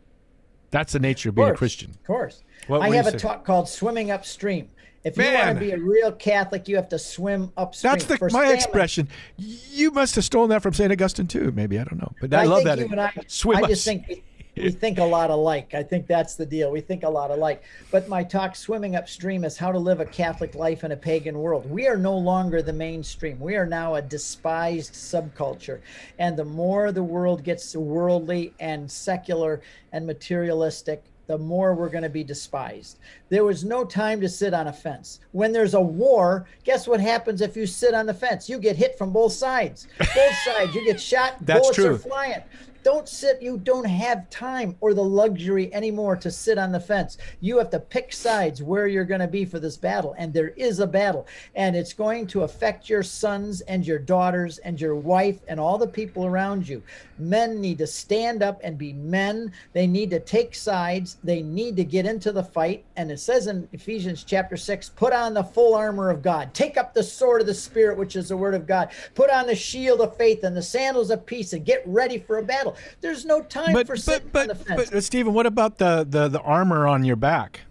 That's the nature of Of being a Christian. Of course. What I have a talk called Swimming Upstream. If you want to be a real Catholic, you have to swim upstream. That's the my stamina. expression. You must have stolen that from Saint Augustine too. Maybe I don't know, but I, I love that. you and I, Swim I just think we, we think a lot alike. I think that's the deal. We think a lot alike. But my talk, Swimming Upstream, is how to live a Catholic life in a pagan world. We are no longer the mainstream. We are now a despised subculture. And the more the world gets worldly and secular and materialistic, the more we're going to be despised. There was no time to sit on a fence. When there's a war, guess what happens if you sit on the fence? You get hit from both sides. Both sides. You get shot. That's bullets true. are flying. Don't sit, you don't have time or the luxury anymore to sit on the fence. You have to pick sides where you're going to be for this battle. And there is a battle. And it's going to affect your sons and your daughters and your wife and all the people around you. Men need to stand up and be men. They need to take sides. They need to get into the fight. And it says in Ephesians chapter 6 put on the full armor of God, take up the sword of the Spirit, which is the word of God, put on the shield of faith and the sandals of peace, and get ready for a battle. There's no time but, for but, sitting but, on the fence. But, Stephen, what about the, the, the armor on your back?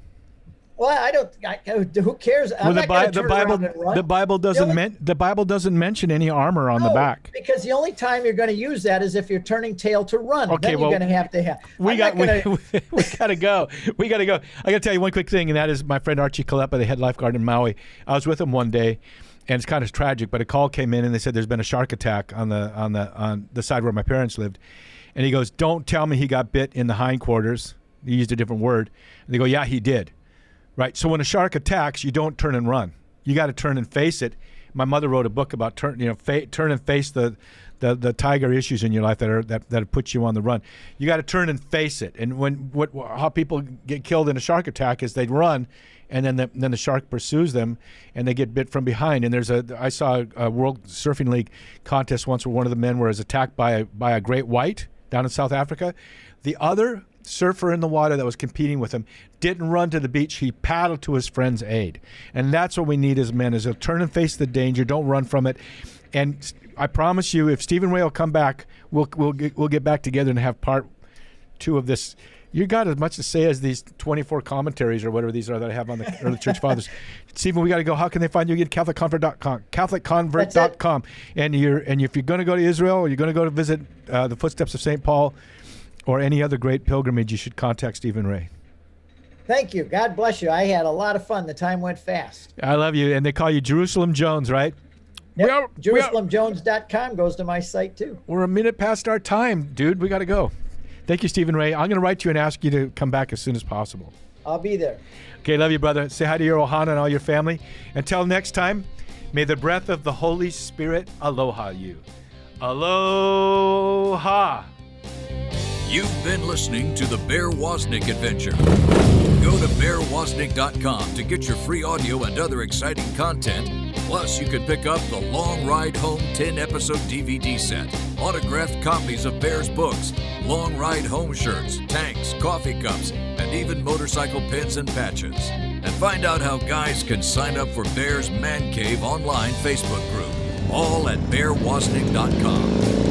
Well, I don't. I, who cares? Well, the, Bi- the Bible, the Bible doesn't only, men- the Bible doesn't mention any armor on no, the back. Because the only time you're going to use that is if you're turning tail to run. Okay, then well, you're going to have to have. We I'm got gonna, we, we got to go. We got to go. I got to tell you one quick thing, and that is my friend Archie Kalepa, the head lifeguard in Maui. I was with him one day, and it's kind of tragic. But a call came in, and they said there's been a shark attack on the on the on the side where my parents lived, and he goes, "Don't tell me he got bit in the hindquarters." He used a different word. And they go, "Yeah, he did." Right. So when a shark attacks, you don't turn and run. You got to turn and face it. My mother wrote a book about turn, you know, fa- turn and face the, the the tiger issues in your life that are that that put you on the run. You got to turn and face it. And when what how people get killed in a shark attack is they run, and then the, then the shark pursues them, and they get bit from behind. And there's a I saw a World Surfing League contest once where one of the men was attacked by a, by a great white down in South Africa. The other surfer in the water that was competing with him didn't run to the beach. He paddled to his friend's aid. And that's what we need as men is to turn and face the danger. Don't run from it. And i promise you if stephen will come back we'll we'll get, we'll get back together and have part two of this you got as much to say as these 24 commentaries or whatever these are that I have on the early church fathers. Stephen, we got to go. How can they find you again? CatholicConvert.com. CatholicConvert.com. And you're and if you're going to go to Israel or you're going to go to visit uh, the footsteps of St. Paul, or any other great pilgrimage, you should contact Stephen Ray. Thank you. God bless you. I had a lot of fun. The time went fast. I love you. And they call you Jerusalem Jones, right? Yep. We are, JerusalemJones.com goes to my site too. We're a minute past our time, dude. We got to go. Thank you, Stephen Ray. I'm going to write to you and ask you to come back as soon as possible. I'll be there. Okay, love you, brother. Say hi to your Ohana and all your family. Until next time, may the breath of the Holy Spirit aloha you. Aloha. You've been listening to the Bear Woznick Adventure. Go to bearwoznick.com to get your free audio and other exciting content. Plus, you can pick up the Long Ride Home 10 episode DVD set, autographed copies of Bear's books, Long Ride Home shirts, tanks, coffee cups, and even motorcycle pins and patches. And find out how guys can sign up for Bear's Man Cave online Facebook group, all at bearwoznick.com.